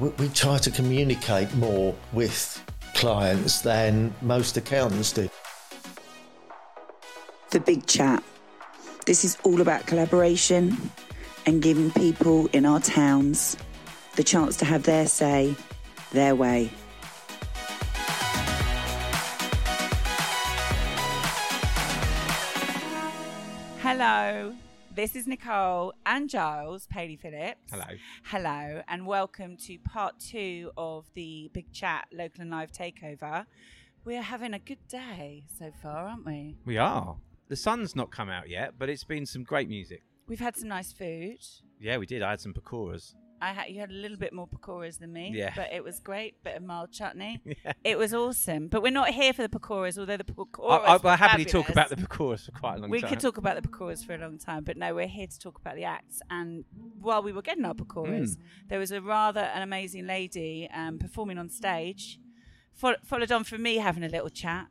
We, we try to communicate more with clients than most accountants do. The Big Chat. This is all about collaboration and giving people in our towns the chance to have their say, their way. Hello, this is Nicole and Giles Paley Phillips. Hello. Hello, and welcome to part two of the Big Chat Local and Live Takeover. We're having a good day so far, aren't we? We are. The sun's not come out yet, but it's been some great music. We've had some nice food. Yeah, we did. I had some pakoras. I had you had a little bit more pakoras than me, Yeah. but it was great. Bit of mild chutney. Yeah. It was awesome. But we're not here for the pakoras, although the pakoras. I, I, were I'll happily talk about the pakoras for quite a long we time. We could talk about the pakoras for a long time, but no, we're here to talk about the acts. And while we were getting our pakoras, Mm. there was a rather an amazing lady um, performing on stage, fo- followed on from me having a little chat.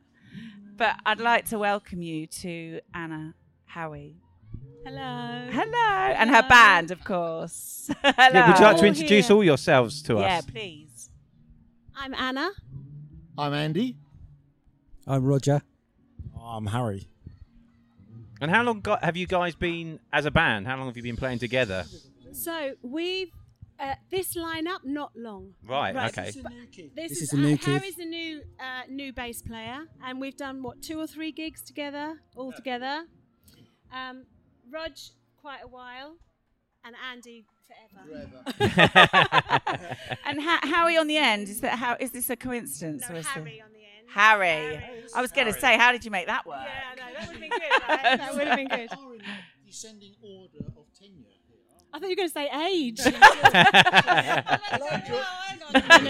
But I'd like to welcome you to Anna Howie. Hello. Hello, and her band, of course. Hello. Yeah, would you like to All introduce here. all yourselves to us? Yeah, us? please. I'm Anna. I'm Andy. I'm Roger. I'm Harry. And how long got, have you guys been as a band? How long have you been playing together? So we've uh, this lineup not long. Right, Right. okay. This, This is, is a new uh, kid. Harry's a new uh, new bass player, and we've done what two or three gigs together, all together. Um, Rog quite a while, and Andy forever. And ha- Howie on the end is that how is this a coincidence? No, or is it- Harry on the end. Harry. Harry. I was going to say, how did you make that work? Yeah, no, that would have been good. Right? That would have been good. Are in descending order of tenure here. I thought you were going to say age.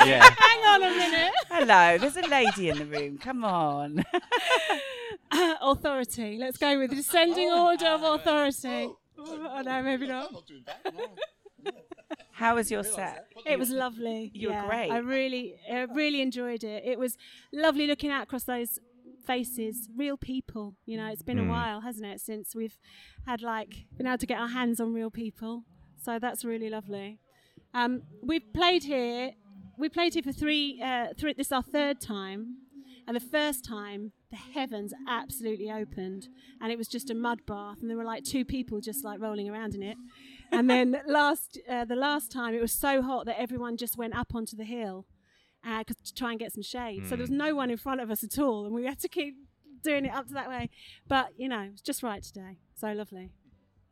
Yeah. Hang on a minute. Hello, there's a lady in the room. Come on. authority. Let's go with the descending order of authority. Oh, no, maybe not. not doing that. No. How was your set? It was lovely. You were yeah, great. I really, I really enjoyed it. It was lovely looking out across those faces, real people. You know, it's been Mm. a while, hasn't it, since we've had like been able to get our hands on real people. So that's really lovely. Um, we've played here. We played here for three. Uh, three. This is our third time, and the first time the heavens absolutely opened, and it was just a mud bath, and there were like two people just like rolling around in it. And then last, uh, the last time, it was so hot that everyone just went up onto the hill, uh 'cause to try and get some shade. So there was no one in front of us at all, and we had to keep doing it up to that way. But you know, it was just right today. So lovely.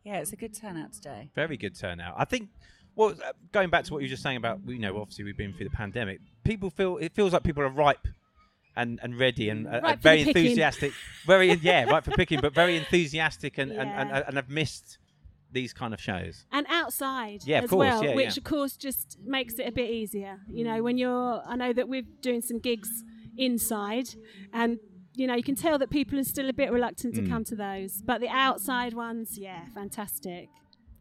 Yeah, it's a good turnout today. Very good turnout. I think. Well, uh, going back to what you were just saying about, you know, obviously we've been through the pandemic. People feel it feels like people are ripe and, and ready and, uh, very enthusiastic. Very yeah, right for picking, but very enthusiastic and, and, and, Yeah. and have missed these kind of shows. and outside Yeah, of as course, well, yeah, which yeah. of course just makes it a bit easier. You know, when you're, I know that we're doing some gigs inside, and you know, you can tell that people are still a bit reluctant Mm. to come to those, but the outside ones, yeah, fantastic,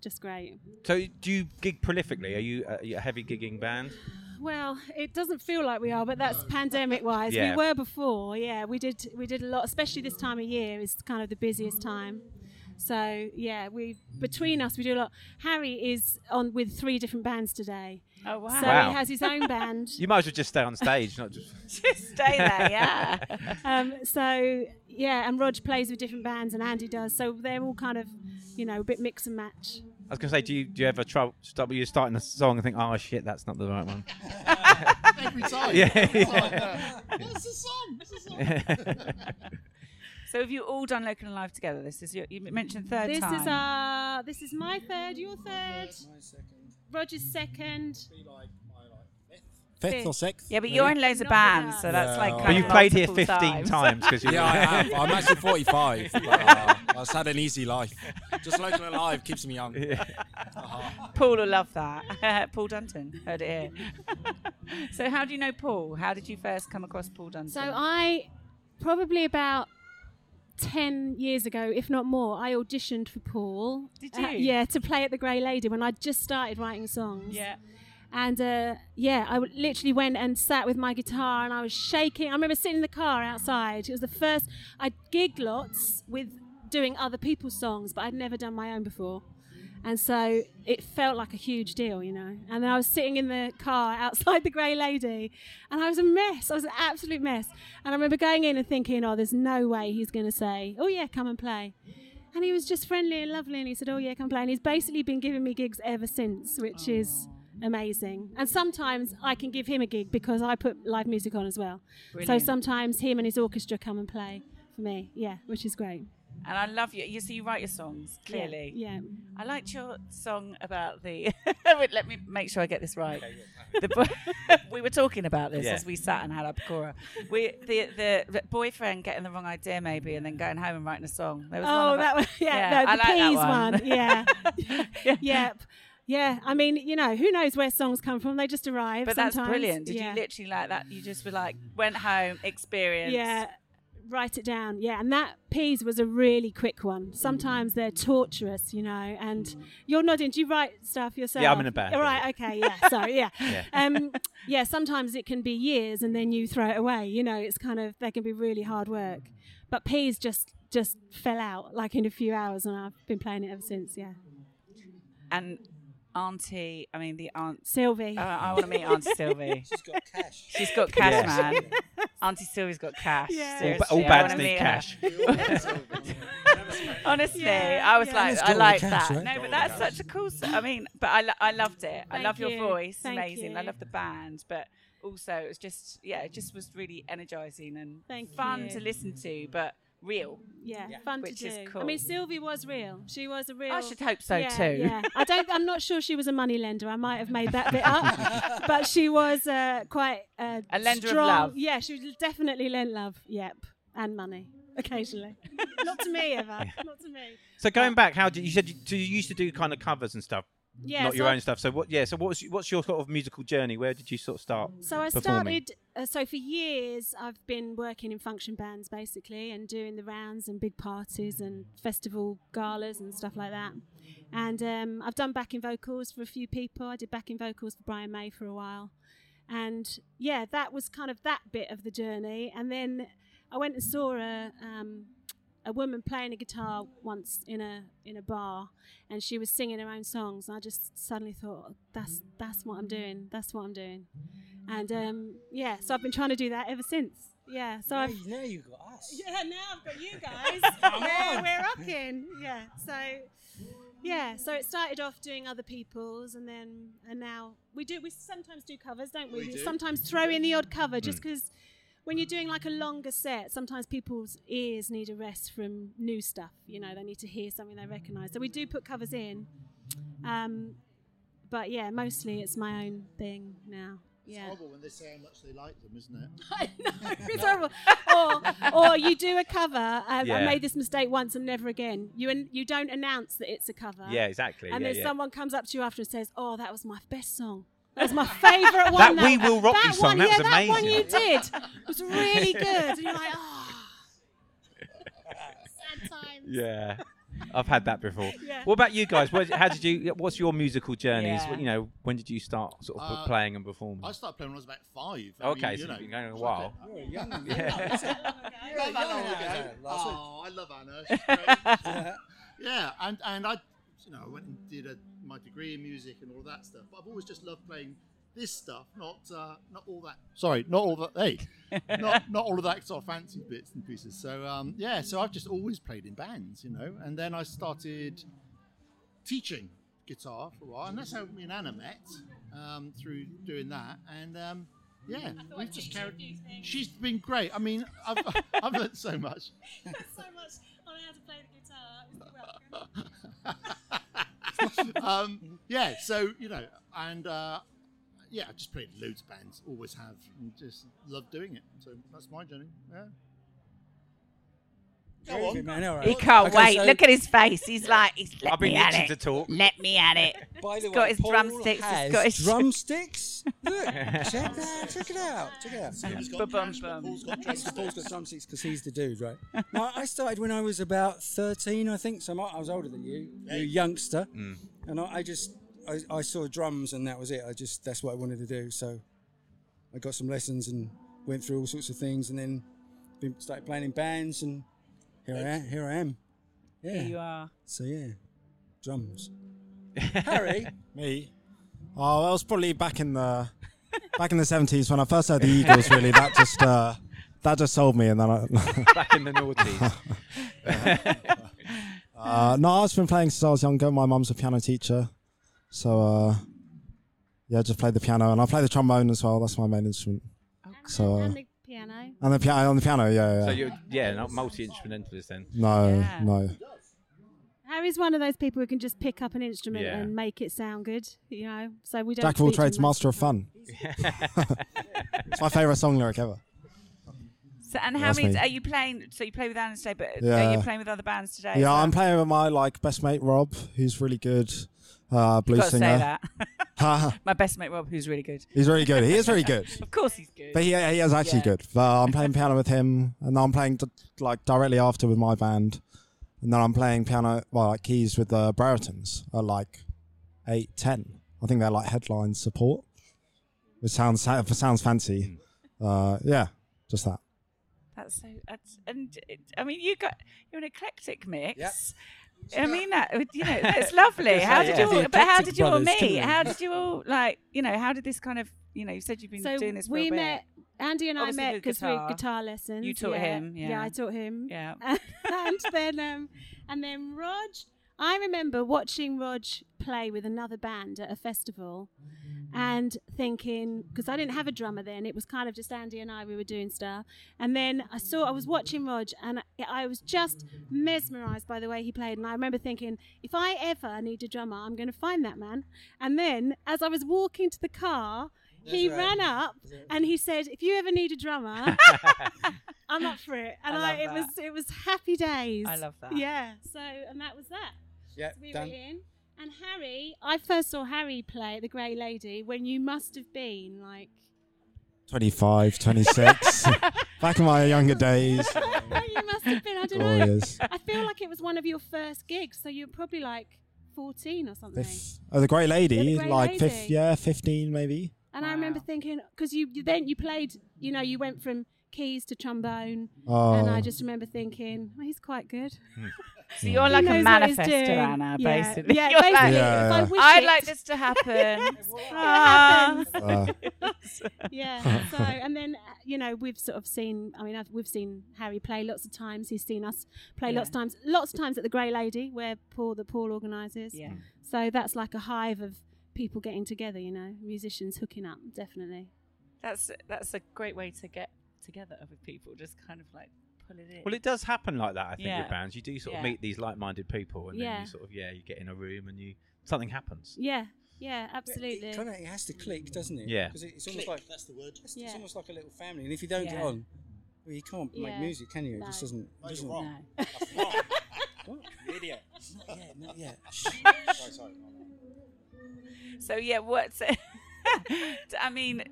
just great. So, do you gig prolifically? Are you, uh, are you a heavy gigging band? Well, it doesn't feel like we are, but that's pandemic wise. Yeah. We were before, yeah. We did we did a lot, especially this time of year is kind of the busiest time. So yeah, we between us we do a lot. Harry is on with three different bands today. Oh wow! So Wow. he has his own band. You might as well just stay on stage, not just. Just stay there, yeah. um, so yeah, and Rog plays with different bands, and Andy does. So they're all kind of, you know, a bit mix and match. I was gonna say, do you do you ever try start you're starting a song and think, oh shit, that's not the right one? Every time. Yeah, Every yeah. time, yeah. That's a song. That's a song. So have you all done local and live together? This is your, you mentioned third this time. is our this is my third, your third, Roger's second. Fifth or sixth? yeah, but you're in loads of Not bands, us. so that's like. Yeah. kind But of you've played here multiple 15 times because you. Yeah, I have. I'm actually 45. But, uh, I've had an easy life. Just local and live keeps me young. Paul will love that. Paul Dunton heard it here. so how do you know Paul? How did you first come across Paul Dunton? So I probably about ten years ago, if not more, I auditioned for Paul. Did Uh, you? yeah, to play at the Grey Lady when I just started writing songs. yeah. And uh, yeah, I w- literally went and sat with my guitar and I was shaking. I remember sitting in the car outside. It was the first I gigged lots with doing other people's songs, but I'd never done my own before. And so it felt like a huge deal, you know. And then I was sitting in the car outside the Grey Lady, and I was a mess. I was an absolute mess. And I remember going in and thinking, "Oh, there's no way he's going to say, "Oh yeah, come and play." And he was just friendly and lovely, and he said, "Oh yeah, come play." And he's basically been giving me gigs ever since, which is amazing. And sometimes I can give him a gig because I put live music on as well. Brilliant. So sometimes him and his orchestra come and play for me. Yeah, which is great. And I love you. You see, you write your songs clearly. Yeah. I liked your song about the. Wait, let me make sure I get this right. The bo- we were talking about this Yeah. as we sat and had our pakora. We the, the the boyfriend getting the wrong idea maybe, and then going home and writing a song. There was one Oh, about- that one. Yeah, Yeah, no, I the like that one. one. Yeah. Yep. Yeah. I mean, you know, who knows where songs come from? They just arrive. But that's sometimes. brilliant. Did yeah. you literally like that? You just were like went home, experienced. Yeah. Write it down. Yeah. And that peas was a really quick one. Sometimes they're torturous, you know. And you're nodding. Do you write stuff yourself? Yeah, I'm in a band, All right. yeah. Okay. Yeah. Sorry. Yeah. Yeah. Um, yeah. Sometimes it can be years and then you throw it away. You know, it's kind of, they can be really hard work. But peas just, just fell out like in a few hours and I've been playing it ever since. Yeah. And Auntie, I mean the aunt. Sylvie. Uh, I want to meet Auntie Sylvie. She's got cash. She's got cash, Yes. man. Auntie Sylvie's got cash. Yeah. All, ba- all I bands wanna need meet her. cash. Honestly, Yeah, I was yeah. like, Let's I go with like cash, that. right? No, but that's such a cool. s- I mean, but I, lo- I loved it. I Thank love your voice, Thank amazing. I you. love the band, but also it was just, yeah, it just was really energizing and Thank fun you. to listen to, but real. Yeah, fun Which to is do. I mean, Sylvie was real. She was a real. I should hope so yeah, too. Yeah, I don't. I'm not sure she was a money lender. I might have made that bit up, but she was uh, quite uh, A lender of love. Yeah, she was definitely lent love. Yep, and money occasionally. not to me ever. Not to me. So going back, how did you said you, you used to do kind of covers and stuff, Yeah, not so your I- own stuff. So what? Yeah. So what's what's your sort of musical journey? Where did you sort of start? So I performing? started. Uh, so for years, I've been working in function bands basically, and doing the rounds and big parties and festival galas and stuff like that. And um, I've done backing vocals for a few people. I did backing vocals for Brian May for a while, and yeah, that was kind of that bit of the journey. And then I went and saw a. Um, a woman playing a guitar once in a in a bar, and she was singing her own songs. And I just suddenly thought, that's that's what I'm doing. That's what I'm doing. And um, yeah, so I've been trying to do that ever since. Yeah, so I've now you've got us. yeah now I've got you guys. we're, we're rocking. Yeah, so yeah, so it started off doing other people's, and then and now we do. We sometimes do covers, don't we? We do. sometimes throw in the odd cover just because. When you're doing like a longer set, sometimes people's ears need a rest from new stuff. You know, they need to hear something they recognise. So we do put covers in, um, but yeah, mostly it's my own thing now. It's Yeah. horrible when they say how much they like them, isn't it? I know it's horrible. or, or you do a cover. And I made this mistake once and never again. You an- you don't announce that it's a cover. Yeah, exactly. And yeah, then yeah. someone comes up to you after and says, "Oh, that was my best song. That was my favourite one. That one." We Will Rock that You song, One, that yeah, was that one you did was really good. And you're like, "Oh." Sad times. Yeah. I've had that before. Yeah. What about you guys? What, how did you? What's your musical journeys? Yeah. You know, when did you start sort of Uh, playing and performing? I started playing when I was about five. I Okay, mean, so you know, you've been going a while. like You're young a- yeah. Yeah, young long now. ago. Last week. Oh, I love Anna. She's great. yeah, and and I, you know, I went and did a, my degree in music and all of that stuff. But I've always just loved playing this stuff, not uh, not all that. Sorry, not all that. Hey, not not all of that sort of fancy bits and pieces. So um, yeah, so I've just always played in bands, you know, and then I started teaching guitar for a while, and that's how me and Anna met um, through doing that. And um, yeah, we've just carried. She's been great. I mean, I've I've learned so much. so much on how to play the guitar. um, yeah, so you know, and uh, yeah, I just played loads of bands, always have, and just love doing it. So that's my journey. Yeah. Groovy, man, all right. He can't Okay, wait. so- Look at his face. He's like, he's let I've been me at itching it. to talk. Let me at it. By He's the got his Paul drumsticks. has He's got his drumsticks. Look, check that. Check it out. Check it out. Bum, bum, bum. So Paul's got drumsticks because he's the dude, right? no, I started when I was about 13, I think. So I'm- I was older than you, you youngster. Mm. And I, I just, I, I saw drums and that was it. I just, that's what I wanted to do. So I got some lessons and went through all sorts of things and then been, started playing in bands and here I am. Here I am. Yeah. Here you are. So yeah, drums. Harry, Me? Oh, that was probably back in the back in the seventies when I first heard the Eagles. Really, that just uh, that just sold me, and then I. Back in the noughties. uh, no, I've been playing since I was younger. My mum's a piano teacher, so uh, yeah, just played the piano, and I play the trombone as well. That's my main instrument. So uh, and the piano. and the piano on the piano, yeah, yeah. So you're yeah, not multi instrumentalist then. no, Yeah. no. Harry's one of those people who can just pick up an instrument Yeah. and make it sound good, you know. So we don't. Jack of all speak him trades, much. master of fun. it's my favourite song lyric ever. So, and how That's many me. are you playing? So you play with Anna today, but are Yeah. you playing with other bands today? as Yeah, well? I'm playing with my like best mate Rob, who's really good, uh, blues Got to singer. say that. My best mate Rob, who's really good. He's really good. He is very good. Of course, he's good. But he, he is actually Yeah. good. But I'm playing piano with him, and then I'm playing d- like directly after with my band, and then I'm playing piano, well, like keys with the Breretons at like eight, ten. I think they're like headline support, which sounds sounds fancy. Uh, yeah, just that. That's so. That's, and it, I mean, you got you're an eclectic mix. Yep. I mean that you know it's lovely. How did yeah. you? All, but how did you all meet? How did you all like? You know, how did this kind of? You know, you said you've been So doing this for we a bit. met. Andy and Obviously I met because we guitar. guitar lessons. You taught yeah. him, Yeah, yeah. I taught him. Yeah. and then um, and then Rog. I remember watching Rog play with another band at a festival, and thinking because I didn't have a drummer then, it was kind of just Andy and I. We were doing stuff, and then I saw I was watching Rog, and I, I was just mesmerised by the way he played. And I remember thinking, if I ever need a drummer, I'm going to find that man. And then as I was walking to the car. He right. ran up and he said, "If you ever need a drummer, I'm up for it." And I I, it was it was happy days. I love that. Yeah. So and that was that. Yeah, So we done. were in. And Harry, I first saw Harry play at the Grey Lady when you must have been like 25, 26. Back in my younger days. you must have been. I don't know. I feel like it was one of your first gigs, so you were probably like 14 or something. Fif- oh, the Grey Lady, Yeah, the Grey like fif- Lady. yeah, 15 maybe. And I remember thinking because you, you then you played, you know, you went from keys to trombone, Oh. and I just remember thinking, well, he's quite good. So you're like a knows what manifester. Anna, Yeah. basically. Yeah, You're like, basically. Yeah, I yeah. wish I'd it, like this to happen. it Ah. happens. Uh, yeah. So, and then uh, you know we've sort of seen. I mean, I've, we've seen Harry play lots of times. He's seen us play lots of times. Lots of times at the Grey Lady, where Paul, the Paul organises. Yeah. So that's like a hive of people getting together. You know, musicians hooking up. Definitely. That's that's a great way to get together with people. Just kind of like pull it in. Well, it does happen like that. I think Yeah. with bands, you do sort of Yeah. meet these like-minded people, and then you sort of yeah, you get in a room and you something happens. Yeah. Yeah. Absolutely. It, kind of, it has to click, doesn't it? Yeah. Because it's almost like That's the word. it's, Yeah. it's almost like a little family, and if you don't get on, well, you can't Yeah. make music, can you? It just doesn't. No, doesn't you're No. What? You idiot. yeah, no, yeah. sorry, sorry. So yeah, what's it I mean,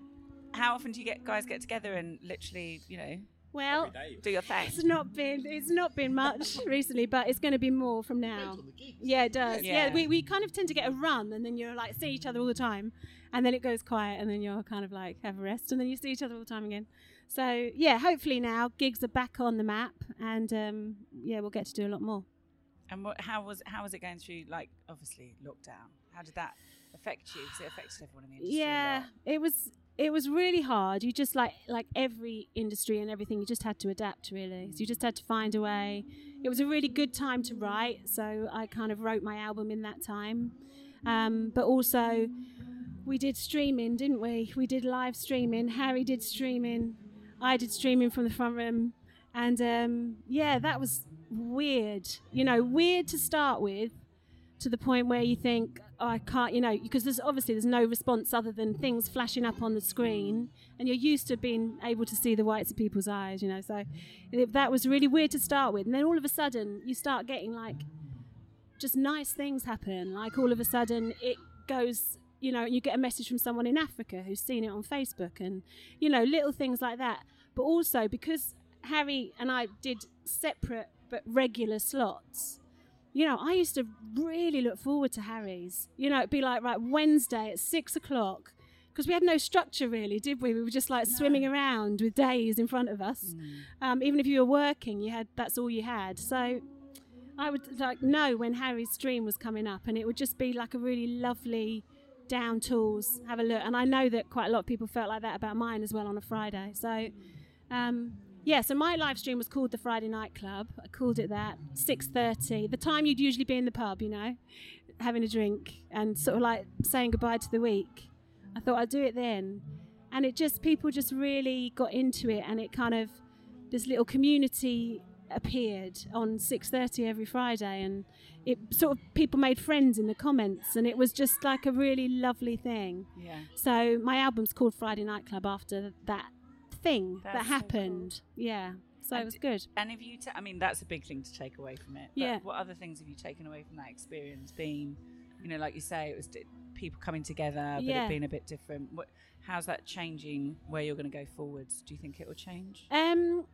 how often do you get guys get together and literally, you know, Well, do your thing? it's not been it's not been much recently, but it's going to be more from now. Yeah, it does. Yeah. Yeah. we, we kind of tend to get a run, and then you're like see each other all the time, and then it goes quiet, and then you're kind of like have a rest, and then you see each other all the time again. So yeah, hopefully now gigs are back on the map, and um, yeah, we'll get to do a lot more. And what, how was how was it going through? Like obviously lockdown. How did that affect you? Because it affected everyone in the industry. a Yeah, lot. it was it was really hard. You just like like every industry and everything, you just had to adapt really. So you just had to find a way. It was a really good time to write, so I kind of wrote my album in that time. Um, but also, we did streaming, didn't we? We did live streaming. Harry did streaming. I did streaming from the front room, and um, yeah, that was weird. You know, weird to start with, to the point where you think oh, I can't, you know, because there's obviously there's no response other than things flashing up on the screen, and you're used to being able to see the whites of people's eyes, you know. So that was really weird to start with, and then all of a sudden you start getting like just nice things happen. Like all of a sudden it goes, you know, you get a message from someone in Africa who's seen it on Facebook, and you know, little things like that. But also because Harry and I did separate but regular slots. You know, I used to really look forward to Harry's. You know, it'd be like, right, Wednesday at six o'clock, because we had no structure really, did we? We were just like swimming around with days in front of us. Um, even if you were working, you had that's all you had. So I would like know when Harry's stream was coming up, and it would just be like a really lovely down tools. Have a look, and I know that quite a lot of people felt like that about mine as well on a Friday. So, um, yeah. So my live stream was called the Friday Night Club. I called it that. Six thirty, the time you'd usually be in the pub, you know, having a drink and sort of like saying goodbye to the week. I thought I'd do it then, and it just people just really got into it, and it kind of this little community appeared on 6:30 every Friday and it sort of people made friends in the comments and it was just like a really lovely thing. Yeah. So my album's called Friday Night Club after that thing That's that so happened. Yeah. So it was good. And if you, ta- I mean, that's a big thing to take away from it. Yeah. What other things have you taken away from that experience? Being, you know, like you say, it was di- people coming together, but Yeah. it being a bit different. What, how's that changing? Where you're going to go forwards? Do you think it will change? Um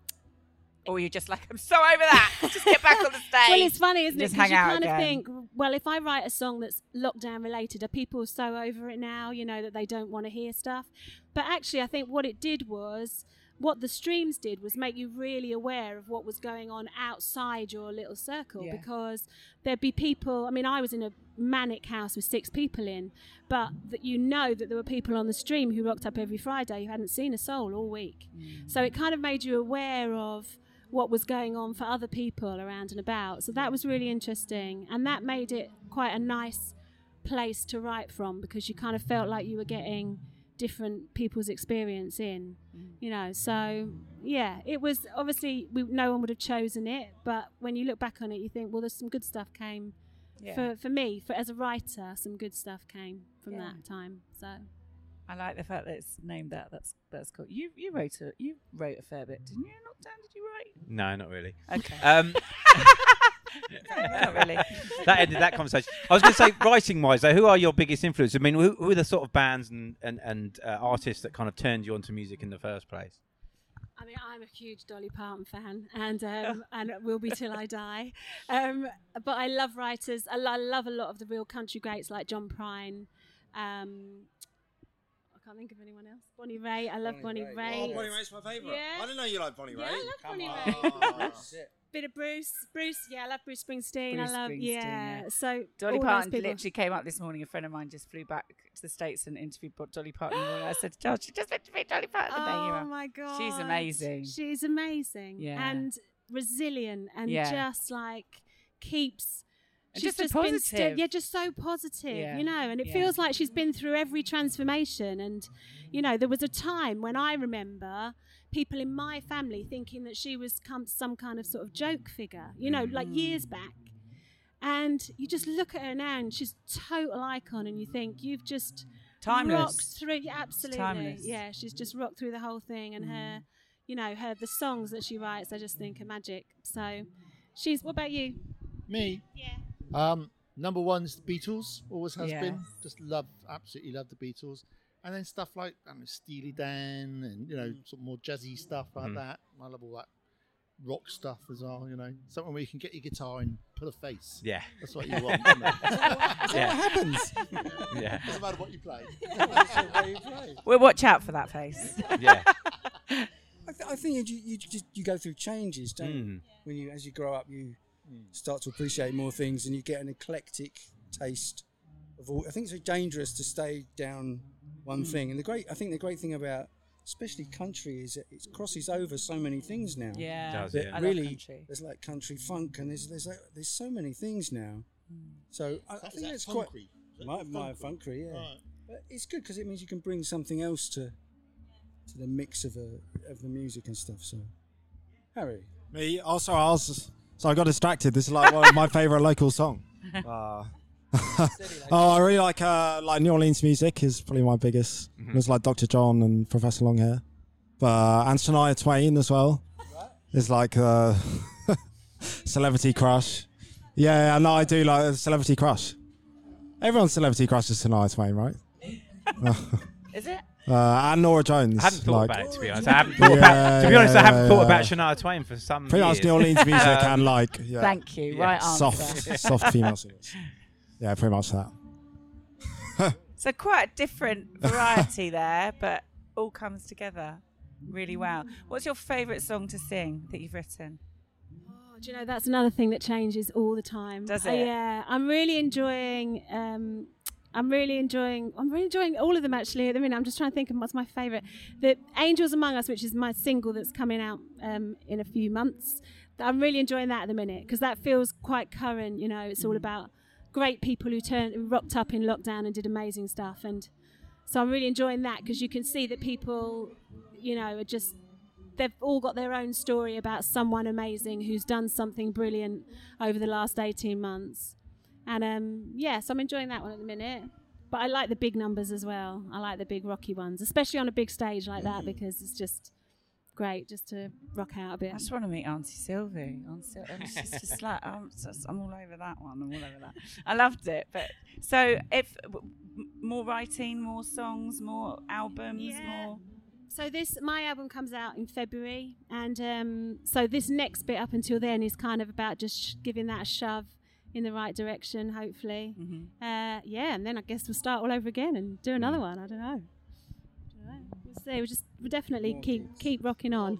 Or you're just like, I'm so over that. just get back on the stage. Well, it's funny, isn't Just it? Because hang you kind again. of think, well, if I write a song that's lockdown related, are people so over it now, you know, that they don't want to hear stuff? But actually, I think what it did was, what the streams did was make you really aware of what was going on outside your little circle Yeah. because there'd be people. I mean, I was in a manic house with six people in, but that you know that there were people on the stream who rocked up every Friday who hadn't seen a soul all week. Mm. So it kind of made you aware of what was going on for other people around and about. So that was really interesting, and that made it quite a nice place to write from because you kind of felt like you were getting different people's experience in, mm. you know. So yeah, it was obviously we, no one would have chosen it, but when you look back on it, you think, well, there's some good stuff came. Yeah. For, for me, for as a writer, some good stuff came from Yeah. that time. So I like the fact that it's named that. That's that's cool. You you wrote a you wrote a fair bit, didn't you? Not Dan, did you write? No, not really. Okay. Um, Not really. that ended that conversation. I was going to say, writing wise, though, who are your biggest influences? I mean, who, who are the sort of bands and and, and uh, artists that kind of turned you onto music in the first place? I mean, I'm a huge Dolly Parton fan, and um, and will be till I die. Um, but I love writers. I, lo- I love a lot of the real country greats like John Prine. Um, I can't think of anyone else. Bonnie Raitt. I love Bonnie, Ray. Oh, Bonnie Raitt's my favourite. Yeah. I didn't know you like Bonnie Yeah, Ray. I love Bonnie on. Ray. Oh, Bit of Bruce. Bruce. Yeah, I love Bruce Springsteen. Bruce I love. Springsteen, yeah. yeah. So Dolly all Parton people. literally came up this morning. A friend of mine just flew back to the States and interviewed Bo- Dolly Parton. in the morning. I said, Josh, she just interviewed Dolly Parton today. you Oh my god, She's amazing. She's amazing. Yeah. and resilient, and Yeah. just like keeps. And she's just so been sti- positive. yeah, just so positive, Yeah. you know. And it Yeah. feels like she's been through every transformation. And you know, there was a time when I remember people in my family thinking that she was come, some kind of sort of joke figure, you know, like mm. years back. And you just look at her now, and she's total icon, and you think you've just Timeless. rocked through. Yeah, absolutely, timeless. yeah. She's just rocked through the whole thing, and her, mm. you know, her the songs that she writes, I just think are magic. So, she's. What about you? Me? Yeah. Um, number one's the Beatles. Always has been. Just love, absolutely love the Beatles. And then stuff like I don't know, Steely Dan and you know some more jazzy stuff like Mm. that. I love all that rock stuff as well. You know, something where you can get your guitar and put a face. Yeah. that's what you want. isn't it? Yeah. happens? Yeah. Doesn't matter what you play. Well, watch out for that face. Yeah. I, th- I think you, you just you go through changes, don't you? Mm. When you as you grow up, you start to appreciate more things, and you get an eclectic taste of all. I think it's very dangerous to stay down one Mm. thing. And the great, I think the great thing about especially country is that it crosses over so many things now. Yeah. Does, that yeah. I love really country. there's like country funk, and there's there's like, there's so many things now. Mm. So I, I think that it's quite that my, my funky? funkery, yeah. Right. But it's good because it means you can bring something else to to the mix of a, of the music and stuff. So, Harry, Me. Also, I was. So I got distracted. This is like one of my favourite local song. Uh, oh, I really like uh, like New Orleans music is probably my biggest. Mhm. It's like Dr. John and Professor Longhair, but uh, and Shania Twain as well. It's like uh, celebrity crush. Yeah, yeah, no, I do like a celebrity crush. Everyone's celebrity crush is Shania Twain, right? Is it? Uh, and Norah Jones. I hadn't thought like- about it to be honest. I haven't thought about, to be Yeah, honest, I haven't yeah, thought yeah. about Shania Twain for some Pretty years. much New Orleans music Um, and like yeah, Thank you. Right answer. soft soft female singers. Yeah, pretty much that. So quite a different variety there, but all comes together really well. What's your favourite song to sing that you've written? Oh, do you know that's another thing that changes all the time. Does Uh, it? yeah, I'm really enjoying. Um, I'm really enjoying. I'm really enjoying all of them actually. At the minute, I'm just trying to think of what's my favourite. The Angels Among Us, which is my single that's coming out um, in a few months. I'm really enjoying that at the minute because that feels quite current. You know, it's all about great people who turned who rocked up in lockdown and did amazing stuff, and so I'm really enjoying that because you can see that people, you know, are just they've all got their own story about someone amazing who's done something brilliant over the last 18 months. And um, so I'm enjoying that one at the minute. But I like the big numbers as well. I like the big rocky ones, especially on a big stage like that because it's just great just to rock out a bit. I just want to meet Auntie Sylvie. Auntie Syl- and she's just like I'm, just, I'm all over that one. I'm all over that. I loved it. But so if more writing, more songs, more albums, more. So this my album comes out in February, and um, so this next bit up until then is kind of about just sh- giving that a shove in the right direction, hopefully. Uh, yeah, and then I guess we'll start all over again and do another one. I don't know. Dunno. We'll see. We'll just we'll definitely keep keep rocking on.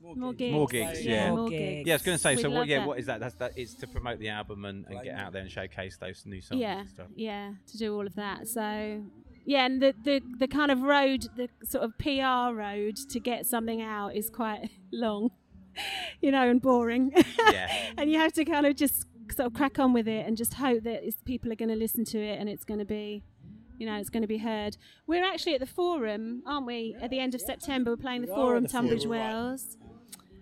More gigs. More gigs, yeah. More gigs. Yeah, I was going to say. We'd so what? Yeah, that. what is that? That's that. It's to promote the album and, and get out there and showcase those new songs. yeah, and stuff. yeah, to do all of that. So, yeah, and the, the the kind of road, the sort of PR road to get something out is quite long, you know, and boring. Yeah. and you have to kind of just sort of crack on with it and just hope that it's, people are going to listen to it and it's going to be. You know, it's going to be heard. We're actually at the Forum, aren't we? At the end of September, we're playing the We Forum, at the Forum, Tunbridge right. Wells.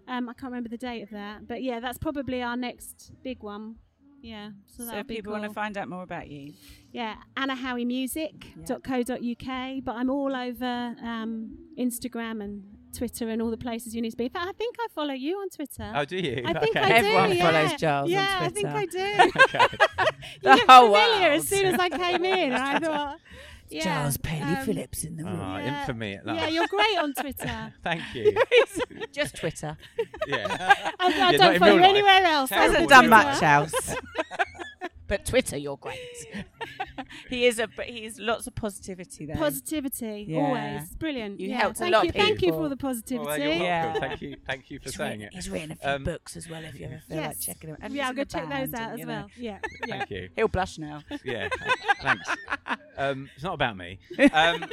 Um, I can't remember the date of that, but yeah, that's probably our next big one. Yeah, so, So if be people want to find out more about you, Yeah, annahowiemusic.co.uk, but I'm all over um, Instagram and Twitter and all the places you need to be. In fact, I think I follow you on Twitter. Oh, do you? I think Okay. I do. Everyone yeah. follows Giles on Twitter. Yeah, I think I do. Okay. you The looked whole familiar world. as soon as I came in, and I thought, yeah, Giles Paley um, Phillips in the room. Ah, Yeah. infamy at that. Yeah, you're great on Twitter. Thank you. Just Twitter. yeah. I, I Yeah, not don't follow you anywhere else. Terrible Hasn't done much life. else. But Twitter, you're great. he is a, but he's lots of positivity there. Positivity, Yeah. always brilliant. You yeah, helped a thank lot you, of thank you for all the positivity. Well, you're. Yeah. Thank you. Thank you for He's saying written, it. he's written a few Um, books as well. If you ever feel like checking them. And yeah, I'll go check those out and, as you know. well. Yeah, yeah. Thank you. He'll blush now. Yeah, thanks. Um, it's not about me, um,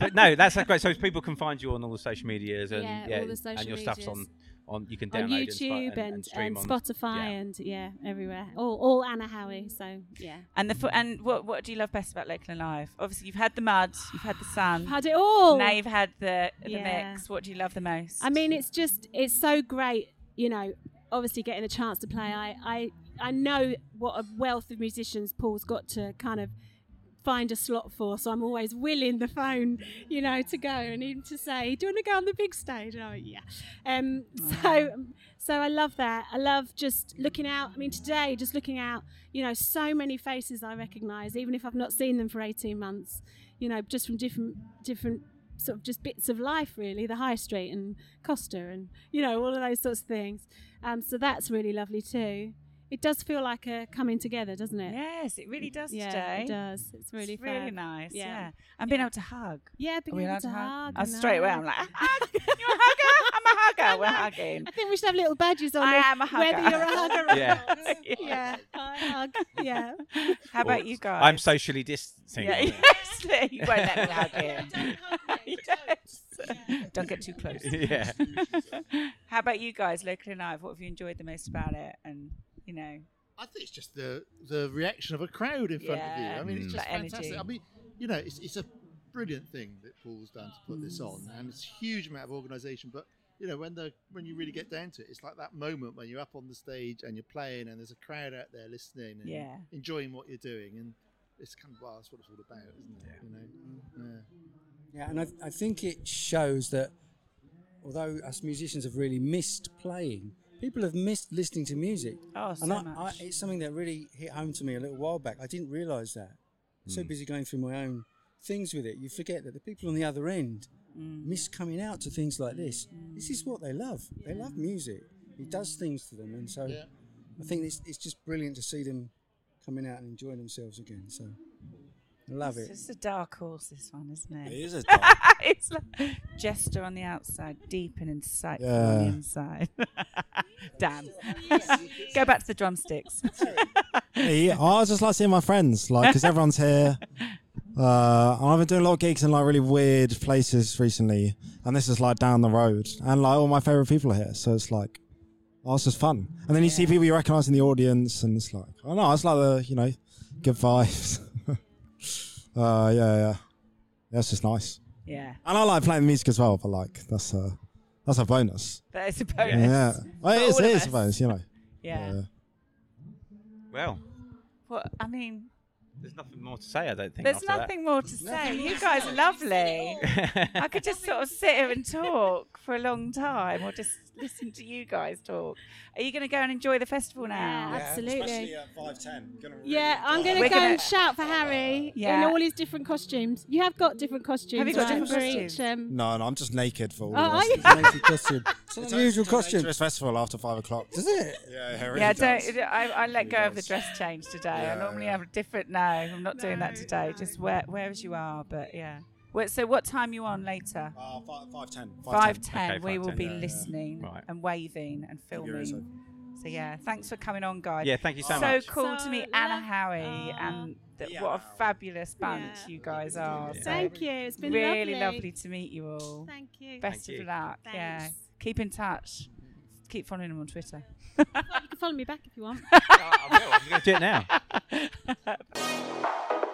but no, that's great. So people can find you on all the social medias and Yeah, all the and social your stuff's on medias. On. You can on YouTube and, and, and, stream and on Spotify yeah. and yeah, everywhere. All, all Anna Howie. So yeah, And the fo- and what what do you love best about Local and Live? Obviously, you've had the mud, you've had the sun, had it all. now you've had the the Yeah. mix. What do you love the most? I mean, it's just it's so great. You know, obviously getting a chance to play. I I I know what a wealth of musicians Paul's got to kind of find a slot for so I'm always willing the phone you know to go and even to say do you want to go on the big stage? Like, yeah. Um so so I love that. I love just looking out. I mean today just looking out you know so many faces I recognize even if I've not seen them for 18 months you know just from different different sort of just bits of life really the high street and costa and you know all of those sorts of things. Um, so that's really lovely too it does feel like a coming together doesn't it yes, it really does yeah today. it does it's really It's really nice. Yeah, Yeah. and being able to hug. yeah being we able to to hug I I straight away. I'm like, ah, "A hug? You're a hugger? I'm a hugger. We're hugging. I think we should have little badges on I it, am a hugger. whether you're a hugger or Yeah. not yeah I hug yeah How about you guys? I'm socially distancing. Yeah, yes, you won't let me hug him. yes. Don't get too close. Yeah. How about you guys, Local and Live? What have you enjoyed the most about it? And you know, I think it's just the the reaction of a crowd in front of you. I mean, it's Mm. just that energy. fantastic. I mean, you know, it's, it's a brilliant thing that Paul's done to put this on, and it's a huge amount of organisation. But you know, when the when you really get down to it, it's like that moment when you're up on the stage and you're playing, and there's a crowd out there listening and Yeah. enjoying what you're doing, and it's kind of well, that's what it's all about, isn't it? You know, yeah. Yeah, and I, I think it shows that although us musicians have really missed playing, people have missed listening to music. Oh, so and I, much. I, it's something that really hit home to me a little while back. I didn't realise that. So Mm. busy going through my own things with it, you forget that the people on the other end Mm. miss coming out to things like this. This is what they love. They love music. It does things to them, and so Yeah. I think it's, it's just brilliant to see them coming out and enjoying themselves again. So I love It's it. just a dark horse, this one, isn't it? It is a dark- it's like jester on the outside, deep and insightful on the inside. Damn. Go back to the drumsticks. Yeah, I was just like seeing my friends, like, because everyone's here. Uh, and I've been doing a lot of gigs in like really weird places recently, and this is like down the road, and like all my favorite people are here, so it's like, oh, it's just fun. And then you see people you recognise in the audience, and it's like, oh no, it's like the you know, good vibes. Uh, yeah, yeah, yeah, it's just nice. Yeah. And I like playing music as well, but like that's a that's a bonus. That is a bonus. Yeah, well, it For is. all It of is a bonus, you know. Yeah. Well, What I mean, there's nothing more to say. I don't think. there's after that. nothing more to say. You guys are lovely. I could just sort of sit here and talk for a long time, or just listen to you guys talk. Are you going to go and enjoy the festival now? Yeah, absolutely. at five ten. Yeah, I'm going to go gonna- and shout for Harry in Yeah. all his different costumes. You have got different costumes. Have you got right, different costumes? each, um, No, no, I'm just naked for all Oh, the are rest you? of the Naked costume. It's an It's unusual a costume. dangerous festival after five o'clock. Does it? Yeah, it really yeah, does. don't. I, I let go of the dress change today. I normally yeah. have a different. No, I'm not doing that today. Just wear, wear as you are. But yeah. Wait, so what time you on later? Uh, five, five ten. Five ten. Okay, we will 5:10, be yeah, yeah. listening Right. and waving and filming. So yeah, thanks for coming on, guys. Yeah, thank you so so much. cool so cool to meet Anna lo- Howie and th- what a fabulous bunch Yeah. you guys are. So Thank you. It's been really lovely. lovely to meet you all. Thank you. Best Thank of you. luck. Yeah, Thanks. keep in touch. Keep following them on Twitter. You can follow me back if you want. I will. I'm going to do it now.